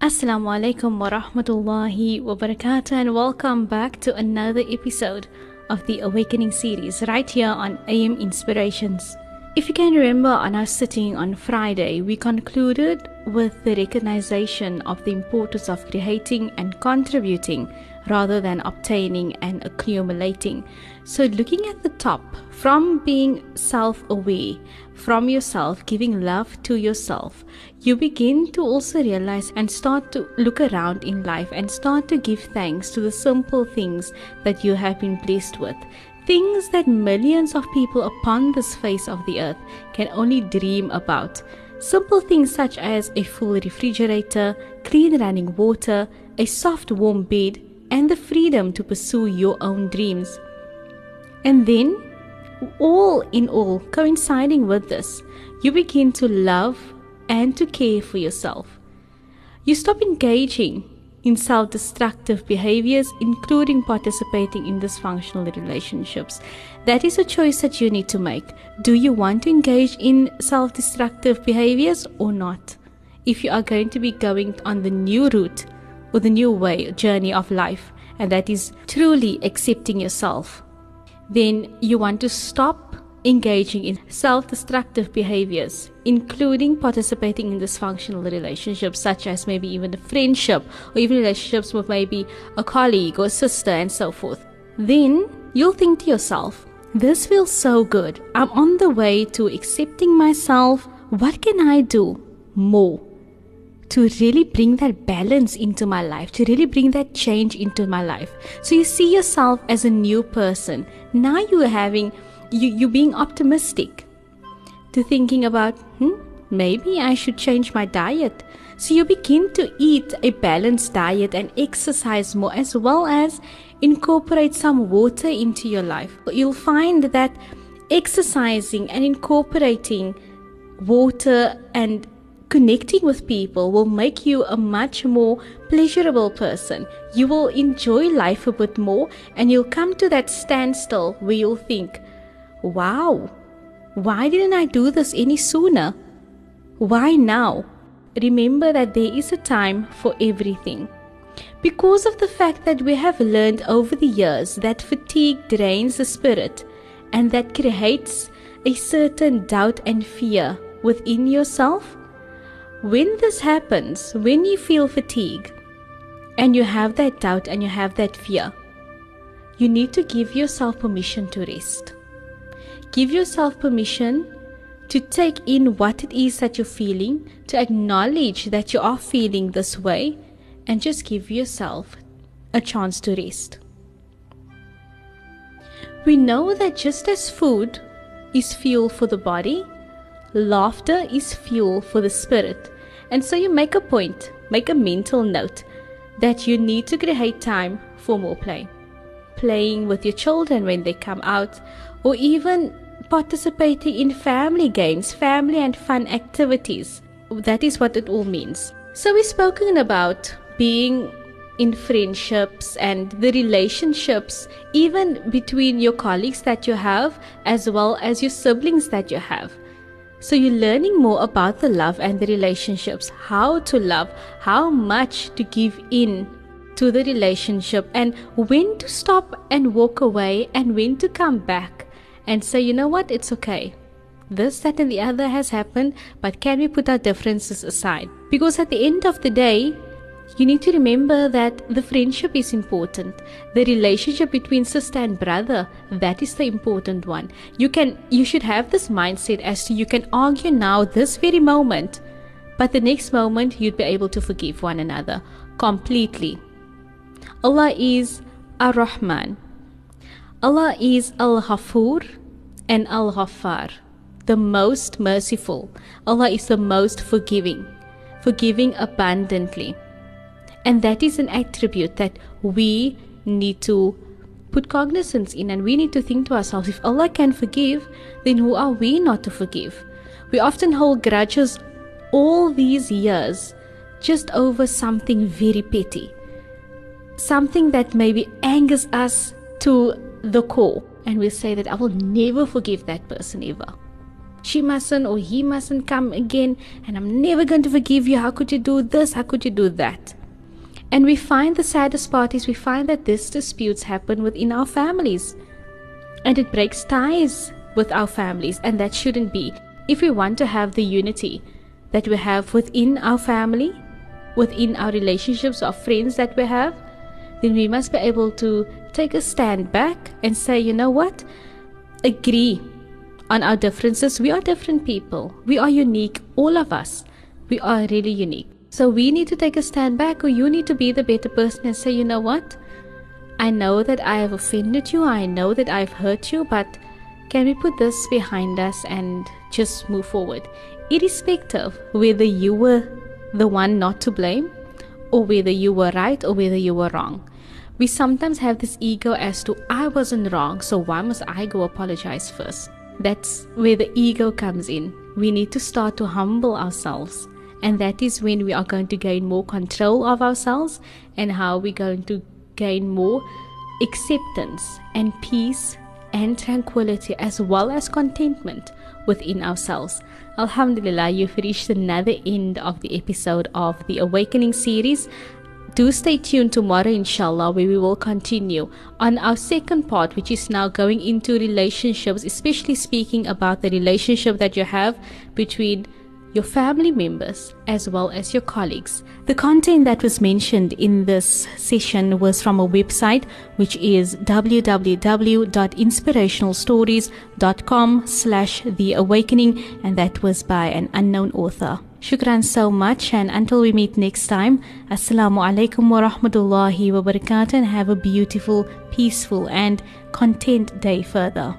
Assalamu alaikum wa rahmatullahi wa barakatuh, and welcome back to another episode of the Awakening series right here on AM Inspirations. If you can remember on our sitting on Friday, we concluded with the recognition of the importance of creating and contributing rather than obtaining and accumulating. So, looking at the top, from being self aware, from yourself, giving love to yourself, you begin to also realize and start to look around in life and start to give thanks to the simple things that you have been blessed with. Things that millions of people upon this face of the earth can only dream about. Simple things such as a full refrigerator, clean running water, a soft warm bed, and the freedom to pursue your own dreams. And then, all in all, coinciding with this, you begin to love and to care for yourself. You stop engaging in self destructive behaviors, including participating in dysfunctional relationships. That is a choice that you need to make. Do you want to engage in self destructive behaviors or not? If you are going to be going on the new route or the new way, journey of life, and that is truly accepting yourself, then you want to stop engaging in self destructive behaviors, including participating in dysfunctional relationships, such as maybe even a friendship or even relationships with maybe a colleague or sister and so forth, then you'll think to yourself, this feels so good. I'm on the way to accepting myself. What can I do more? To really bring that balance into my life, to really bring that change into my life. So you see yourself as a new person. Now you're having you you being optimistic to thinking about hmm, maybe I should change my diet. So you begin to eat a balanced diet and exercise more as well as incorporate some water into your life. You'll find that exercising and incorporating water and connecting with people will make you a much more pleasurable person. You will enjoy life a bit more and you'll come to that standstill where you'll think, wow, why didn't I do this any sooner? Why now? Remember that there is a time for everything. Because of the fact that we have learned over the years that fatigue drains the spirit and that creates a certain doubt and fear within yourself, when this happens, when you feel fatigue and you have that doubt and you have that fear, you need to give yourself permission to rest. Give yourself permission to take in what it is that you're feeling, to acknowledge that you are feeling this way, and just give yourself a chance to rest. We know that just as food is fuel for the body, Laughter is fuel for the spirit. And so you make a point, make a mental note that you need to create time for more play. Playing with your children when they come out, or even participating in family games, family and fun activities. That is what it all means. So, we've spoken about being in friendships and the relationships, even between your colleagues that you have, as well as your siblings that you have. So you're learning more about the love and the relationships, how to love, how much to give in to the relationship, and when to stop and walk away, and when to come back and say, you know what, it's okay. This, that, and the other has happened, but can we put our differences aside? Because at the end of the day, you need to remember that the friendship is important. The relationship between sister and brother, that is the important one. You can you should have this mindset as to you can argue now this very moment, but the next moment you'd be able to forgive one another completely. Allah is Ar-Rahman. Allah is Al-Ghafur and Al-Ghaffar, the most merciful. Allah is the most forgiving, forgiving abundantly. And that is an attribute that we need to put cognizance in and we need to think to ourselves if Allah can forgive, then who are we not to forgive? We often hold grudges all these years just over something very petty, something that maybe angers us to the core, and we say that I will never forgive that person ever. she mustn't or he mustn't come again, and I'm never going to forgive you. How could you do this? How could you do that? And we find the saddest part is we find that these disputes happen within our families. And it breaks ties with our families, and that shouldn't be. If we want to have the unity that we have within our family, within our relationships, our friends that we have, then we must be able to take a stand back and say, you know what? Agree on our differences. We are different people. We are unique. All of us. We are really unique. So we need to take a stand back, or you need to be the better person and say, you know what? I know that I have offended you. I know that I've hurt you, but can we put this behind us and just move forward? Irrespective whether you were the one not to blame or whether you were right or whether you were wrong. We sometimes have this ego as to, I wasn't wrong, so why must I go apologize first? That's where the ego comes in. We need to start to humble ourselves. And that is when we are going to gain more control of ourselves and how we're going to gain more acceptance and peace and tranquility as well as contentment within ourselves. Alhamdulillah, you've reached another end of the episode of the Awakening series. Do stay tuned tomorrow, inshallah, where we will continue on our second part, which is now going into relationships, especially speaking about the relationship that you have between your family members as well as your colleagues. The content that was mentioned in this session was from a website which is www.inspirationalstories.com slash the awakening and that was by an unknown author. Shukran so much and until we meet next time, Assalamu alaikum wa rahmatullahi wa barakatuh and have a beautiful, peaceful and content day further.